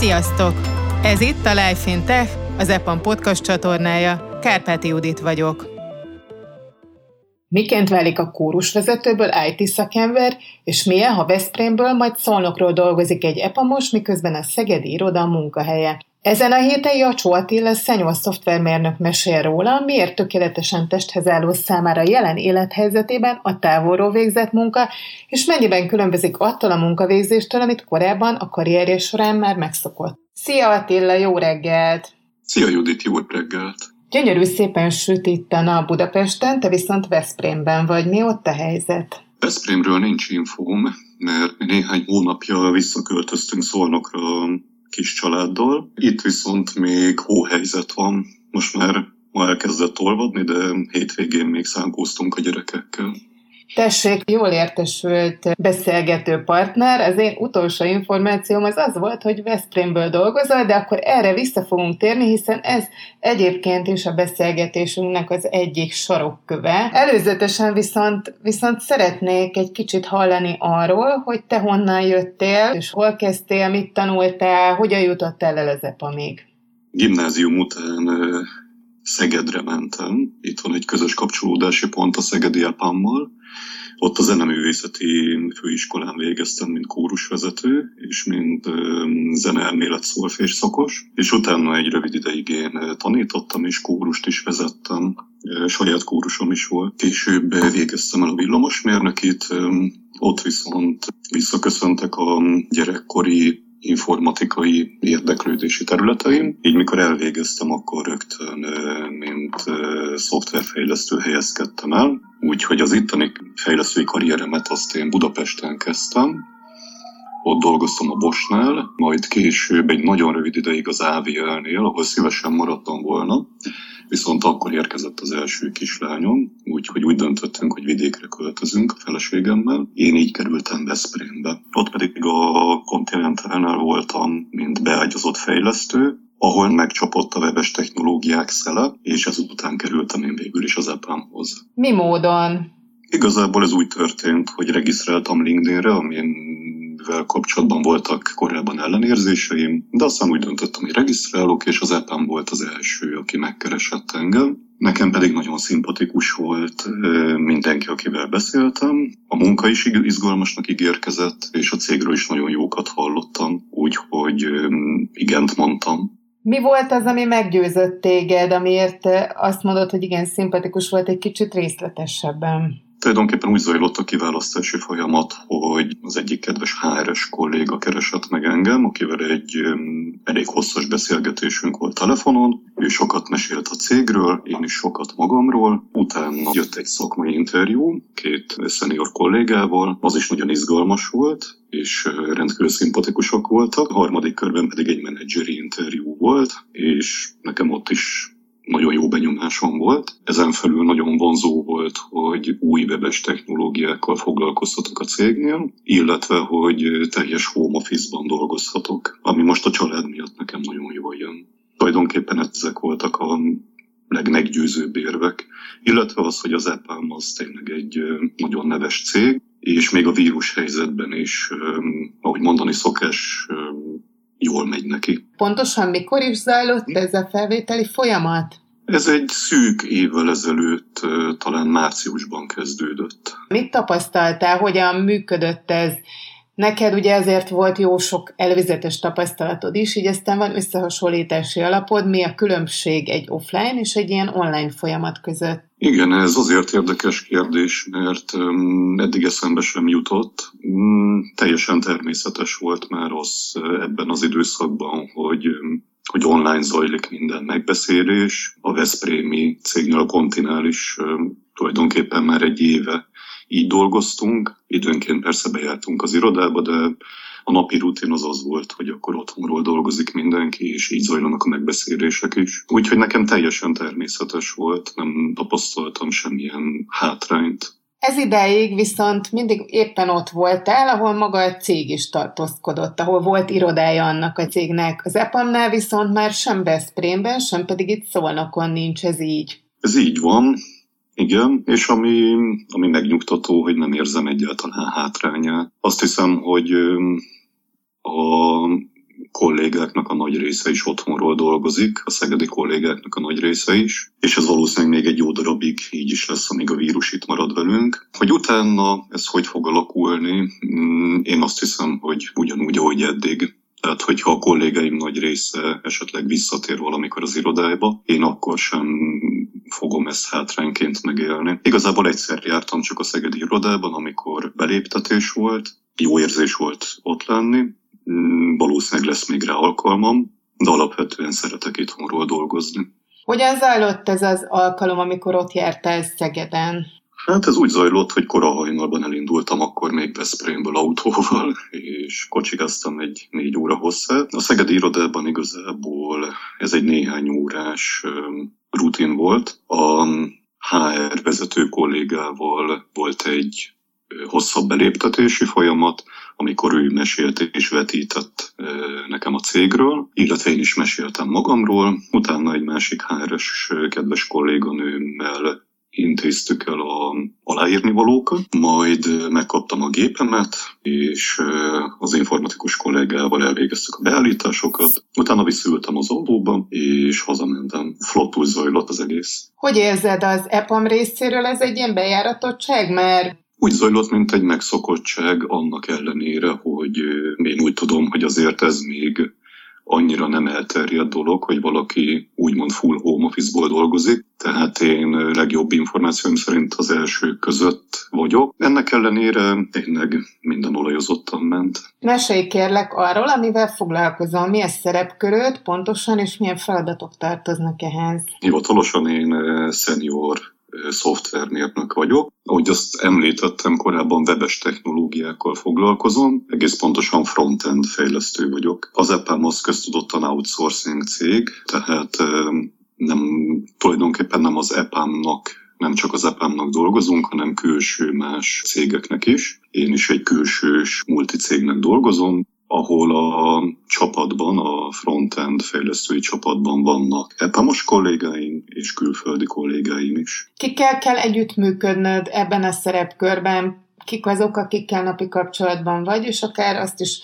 Sziasztok! Ez itt a Life in Tech, az EPAM podcast csatornája. Kárpáti Judit vagyok. Miként válik a kórusvezetőből IT szakember, és milyen, ha Veszprémből, majd Szolnokról dolgozik egy epamos, miközben a Szegedi iroda a munkahelye. Ezen a héten Jacsó Attila senior szoftvermérnök mesél róla, miért tökéletesen testhez álló számára jelen élethelyzetében a távolról végzett munka, és mennyiben különbözik attól a munkavégzéstől, amit korábban a karrierje során már megszokott. Szia Attila, jó reggelt! Szia Judit, jó reggelt! Gyönyörű szépen süt itt a nap Budapesten, te viszont Veszprémben vagy. Mi ott a helyzet? Veszprémről nincs infóm, mert néhány hónapja visszaköltöztünk Szolnokra kis családdal. Itt viszont még hóhelyzet van. Most már ma elkezdett olvadni, de hétvégén még szánkóztunk a gyerekekkel. Tessék, jól értesült beszélgető partner. Az én utolsó információm az az volt, hogy Veszprémből dolgozol, de akkor erre vissza fogunk térni, hiszen ez egyébként is a beszélgetésünknek az egyik sarokköve. Előzetesen viszont, viszont szeretnék egy kicsit hallani arról, hogy te honnan jöttél, és hol kezdtél, mit tanultál, hogyan jutottál el az EPA-még. Gimnázium után Szegedre mentem. Itt van egy közös kapcsolódási pont a Szegedi Epámmal. Ott a zeneművészeti főiskolán végeztem, mint kórusvezető, és mint zeneelmélet szolfés szakos, és utána egy rövid ideig én tanítottam, és kórust is vezettem. Saját kórusom is volt. Később végeztem el a villamosmérnökit, ott viszont visszaköszöntek a gyerekkori informatikai érdeklődési területeim. Így mikor elvégeztem, akkor rögtön, mint szoftverfejlesztő helyezkedtem el. Úgyhogy az itteni fejlesztői karrieremet azt én Budapesten kezdtem, ott dolgoztam a Bosnál, majd később egy nagyon rövid ideig az AVL-nél, ahol szívesen maradtam volna, viszont akkor érkezett az első kislányom, úgyhogy úgy döntöttünk, hogy vidékre költözünk a feleségemmel. Én így kerültem Veszprémbe. Ott pedig a Continentalnál voltam, mint beágyazott fejlesztő, ahol megcsapott a webes technológiák szele, és ezután kerültem én végül is az EPAM-hoz. Mi módon? Igazából ez úgy történt, hogy regisztráltam LinkedInre, amin amivel kapcsolatban voltak korábban ellenérzéseim, de aztán úgy döntöttem, hogy regisztrálok, és az EPAM volt az első, aki megkeresett engem. Nekem pedig nagyon szimpatikus volt mindenki, akivel beszéltem. A munka is izgalmasnak ígérkezett, és a cégről is nagyon jókat hallottam, úgyhogy igent mondtam. Mi volt az, ami meggyőzött téged, amiért azt mondod, hogy igen, szimpatikus volt egy kicsit részletesebben? Tulajdonképpen úgy zajlott a kiválasztási folyamat, hogy az egyik kedves HRS kolléga keresett meg engem, akivel egy elég hosszas beszélgetésünk volt telefonon. Ő sokat mesélt a cégről, én is sokat magamról. Utána jött egy szakmai interjú két szenior kollégával, az is nagyon izgalmas volt, és rendkívül szimpatikusak voltak. A harmadik körben pedig egy menedzseri interjú volt, és nekem ott is nagyon jó benyomásom volt. Ezen felül nagyon vonzó volt, hogy új webes technológiákkal foglalkozhatok a cégnél, illetve hogy teljes home office-ban dolgozhatok, ami most a család miatt nekem nagyon jól jön. Tulajdonképpen ezek voltak a legmeggyőzőbb érvek, illetve az, hogy az EPAM az tényleg egy nagyon neves cég, és még a vírus helyzetben is, ahogy mondani szokás, jól megy neki. Pontosan mikor is zajlott ez a felvételi folyamat? Ez egy szűk évvel ezelőtt, talán márciusban kezdődött. Mit tapasztaltál, hogyan működött ez? Neked ugye ezért volt jó sok előzetes tapasztalatod is, így aztán van összehasonlítási alapod, mi a különbség egy offline és egy ilyen online folyamat között? Igen, ez azért érdekes kérdés, mert eddig eszembe sem jutott. Mm, teljesen természetes volt már az ebben az időszakban, hogy hogy online zajlik minden megbeszélés. A Veszprémi cégnél a Kontinál is tulajdonképpen már egy éve így dolgoztunk. Időnként persze bejártunk az irodába, de a napi rutin az az volt, hogy akkor otthonról dolgozik mindenki, és így zajlanak a megbeszélések is. Úgyhogy nekem teljesen természetes volt, nem tapasztaltam semmilyen hátrányt. Ez ideig viszont mindig éppen ott voltál, ahol maga a cég is tartózkodott, ahol volt irodája annak a cégnek. Az EPAM-nál viszont már sem Veszprémben, sem pedig itt Szolnokon nincs ez így. Ez így van, igen, és ami, ami megnyugtató, hogy nem érzem egyáltalán hátrányát. Azt hiszem, hogy a kollégáknak a nagy része is otthonról dolgozik, a szegedi kollégáknak a nagy része is, és ez valószínűleg még egy jó darabig így is lesz, amíg a vírus itt marad velünk. Hogy utána ez hogy fog alakulni, mm, én azt hiszem, hogy ugyanúgy, ahogy eddig. Tehát, hogyha a kollégáim nagy része esetleg visszatér valamikor az irodába, én akkor sem fogom ezt hátrányként megélni. Igazából egyszer jártam csak a Szegedi irodában, amikor beléptetés volt, jó érzés volt ott lenni, valószínűleg lesz még rá alkalmam, de alapvetően szeretek itthonról dolgozni. Hogyan zajlott ez az alkalom, amikor ott jártál Szegeden? Hát ez úgy zajlott, hogy kora hajnalban elindultam akkor még Veszprémből autóval, és kocsigaztam egy négy óra hosszát. A Szegedi irodában igazából ez egy néhány órás rutin volt. A HR vezető kollégával volt egy hosszabb beléptetési folyamat, amikor ő mesélt és vetített nekem a cégről, illetve én is meséltem magamról. Utána egy másik HR-es kedves kolléganőmmel intéztük el a aláírni valókat, majd megkaptam a gépemet, és az informatikus kollégával elvégeztük a beállításokat, utána visszültem az autóba, és hazamentem. Flottul zajlott az egész. Hogy érzed az EPAM részéről ez egy ilyen bejáratottság? Mert úgy zajlott, mint egy megszokottság, annak ellenére, hogy én úgy tudom, hogy azért ez még annyira nem elterjedt dolog, hogy valaki úgymond full home office-ból dolgozik, tehát én legjobb információim szerint az első között vagyok. Ennek ellenére tényleg minden olajozottan ment. Mesélj kérlek arról, amivel foglalkozom, milyen szerepköröd pontosan, és milyen feladatok tartoznak ehhez. Hivatalosan én senior szoftvermérnök vagyok. Ahogy azt említettem, korábban webes technológiákkal foglalkozom, egész pontosan frontend fejlesztő vagyok. Az EPAM az köztudottan outsourcing cég, tehát nem, tulajdonképpen nem az EPAM-nak nem csak az EPAM-nak dolgozunk, hanem külső más cégeknek is. Én is egy külsős multicégnek dolgozom, ahol a csapatban, a frontend fejlesztői csapatban vannak EPAMOS kollégáim és külföldi kollégáim is. Kikkel kell együttműködnöd ebben a szerepkörben? Kik azok, akikkel napi kapcsolatban vagy, és akár azt is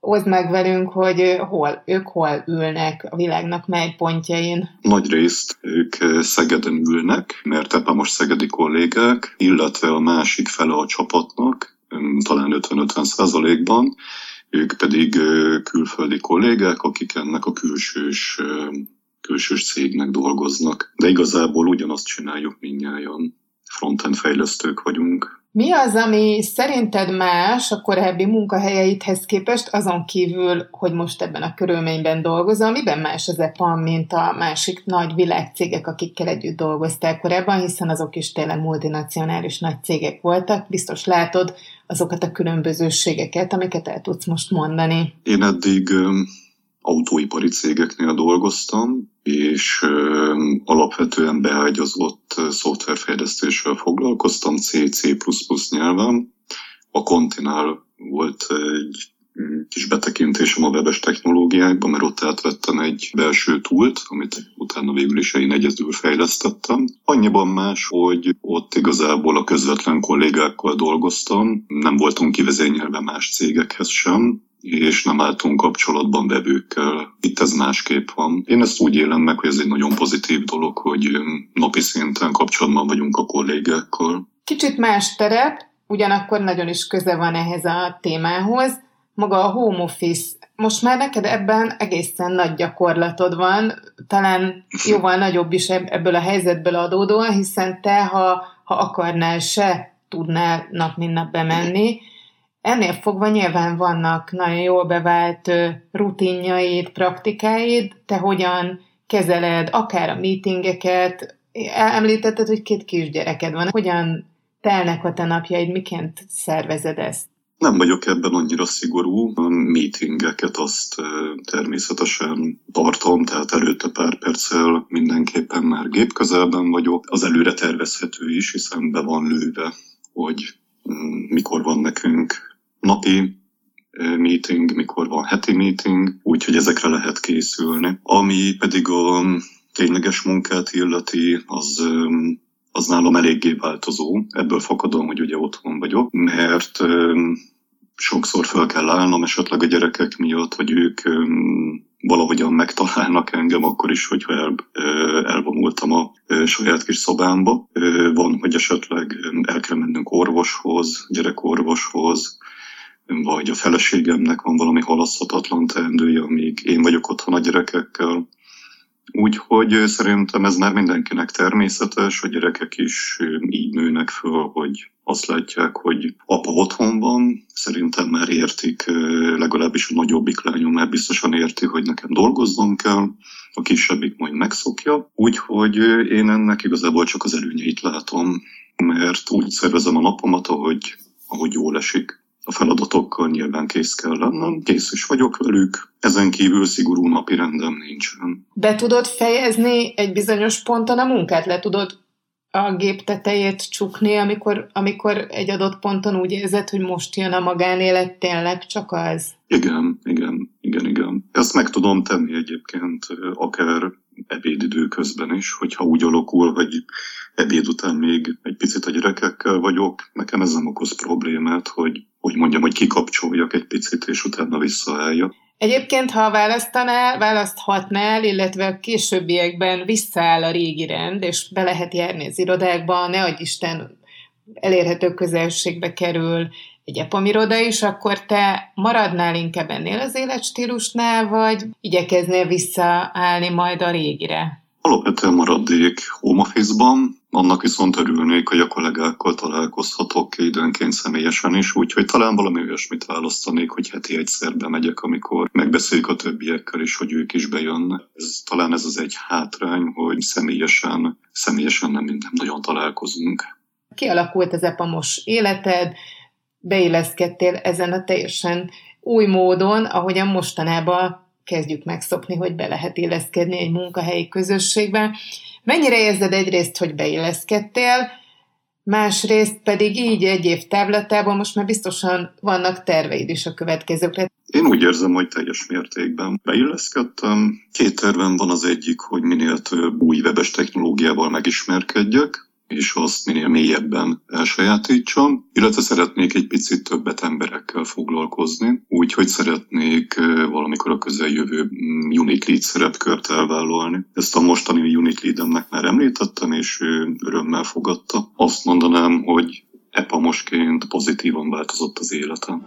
oszd meg velünk, hogy hol, ők hol ülnek a világnak mely pontjain. Nagy részt ők Szegeden ülnek, mert EPAMOS szegedi kollégák, illetve a másik fele a csapatnak, talán 50-50 százalékban, ők pedig külföldi kollégák, akik ennek a külsős, külsős cégnek dolgoznak. De igazából ugyanazt csináljuk mindnyájan. Frontend fejlesztők vagyunk. Mi az, ami szerinted más a korábbi munkahelyeidhez képest, azon kívül, hogy most ebben a körülményben dolgozol, miben más az EPAM, mint a másik nagy világcégek, akikkel együtt dolgoztál korábban, hiszen azok is tényleg multinacionális nagy cégek voltak. Biztos látod azokat a különbözőségeket, amiket el tudsz most mondani. Én eddig autóipari cégeknél dolgoztam, és alapvetően beágyazott szoftverfejlesztéssel foglalkoztam, C, nyelven. A Continál volt egy kis betekintésem a webes technológiákba, mert ott átvettem egy belső túlt, amit utána végül is én egyedül fejlesztettem. Annyiban más, hogy ott igazából a közvetlen kollégákkal dolgoztam, nem voltunk kivezényelve más cégekhez sem, és nem álltunk kapcsolatban vevőkkel. Itt ez másképp van. Én ezt úgy élem meg, hogy ez egy nagyon pozitív dolog, hogy napi szinten kapcsolatban vagyunk a kollégákkal. Kicsit más terep, ugyanakkor nagyon is köze van ehhez a témához. Maga a home office, most már neked ebben egészen nagy gyakorlatod van, talán jóval nagyobb is ebből a helyzetből adódóan, hiszen te, ha, ha akarnál, se tudnál nap mint nap bemenni, Ennél fogva nyilván vannak nagyon jól bevált rutinjaid, praktikáid, te hogyan kezeled akár a meetingeket, említetted, hogy két kisgyereked van, hogyan telnek a te napjaid, miként szervezed ezt? Nem vagyok ebben annyira szigorú. A meetingeket azt természetesen tartom, tehát előtte pár perccel mindenképpen már gépközelben vagyok. Az előre tervezhető is, hiszen be van lőve, hogy mm, mikor van nekünk napi meeting, mikor van heti meeting, úgyhogy ezekre lehet készülni. Ami pedig a tényleges munkát illeti, az az nálam eléggé változó. Ebből fakadom, hogy ugye otthon vagyok, mert sokszor fel kell állnom esetleg a gyerekek miatt, vagy ők valahogyan megtalálnak engem, akkor is, hogyha el, elvonultam a saját kis szobámba. Van, hogy esetleg el kell mennünk orvoshoz, gyerekorvoshoz, vagy a feleségemnek van valami halaszthatatlan teendője, amíg én vagyok otthon a gyerekekkel. Úgyhogy szerintem ez már mindenkinek természetes, a gyerekek is így nőnek föl, hogy azt látják, hogy apa otthon van, szerintem már értik, legalábbis a nagyobbik lányom már biztosan érti, hogy nekem dolgoznom kell, a kisebbik majd megszokja. Úgyhogy én ennek igazából csak az előnyeit látom, mert úgy szervezem a napomat, ahogy, ahogy jól esik a feladatokkal nyilván kész kell lennem, kész is vagyok velük, ezen kívül szigorú napi rendem nincsen. Be tudod fejezni egy bizonyos ponton a munkát? Le tudod a gép tetejét csukni, amikor, amikor egy adott ponton úgy érzed, hogy most jön a magánélet, tényleg csak az? Igen, igen, igen, igen. Ezt meg tudom tenni egyébként akár ebédidő közben is, hogyha úgy alakul, hogy ebéd után még egy picit a gyerekekkel vagyok, nekem ez nem okoz problémát, hogy úgy mondjam, hogy kikapcsoljak egy picit, és utána visszaálljak. Egyébként, ha választanál, választhatnál, illetve a későbbiekben visszaáll a régi rend, és be lehet járni az irodákba, ne adj Isten, elérhető közelségbe kerül egy epamiroda is, akkor te maradnál inkább ennél az életstílusnál, vagy igyekeznél visszaállni majd a régire? Alapvetően maradék home office-ban, annak viszont örülnék, hogy a kollégákkal találkozhatok időnként személyesen is, úgyhogy talán valami olyasmit választanék, hogy heti egyszer bemegyek, amikor megbeszéljük a többiekkel is, hogy ők is bejönnek. Ez, talán ez az egy hátrány, hogy személyesen, személyesen nem, nem nagyon találkozunk. Kialakult az epamos életed, beilleszkedtél ezen a teljesen új módon, ahogyan mostanában kezdjük megszokni, hogy be lehet illeszkedni egy munkahelyi közösségbe. Mennyire érzed egyrészt, hogy beilleszkedtél, másrészt pedig így egy év távlatában most már biztosan vannak terveid is a következőkre. Én úgy érzem, hogy teljes mértékben beilleszkedtem. Két tervem van az egyik, hogy minél több új webes technológiával megismerkedjek, és azt minél mélyebben elsajátítsam, illetve szeretnék egy picit többet emberekkel foglalkozni, úgyhogy szeretnék valamikor a közeljövő mm, Unique Lead szerepkört elvállalni. Ezt a mostani Unique Leademnek már említettem, és ő örömmel fogadta. Azt mondanám, hogy epamosként pozitívan változott az életem.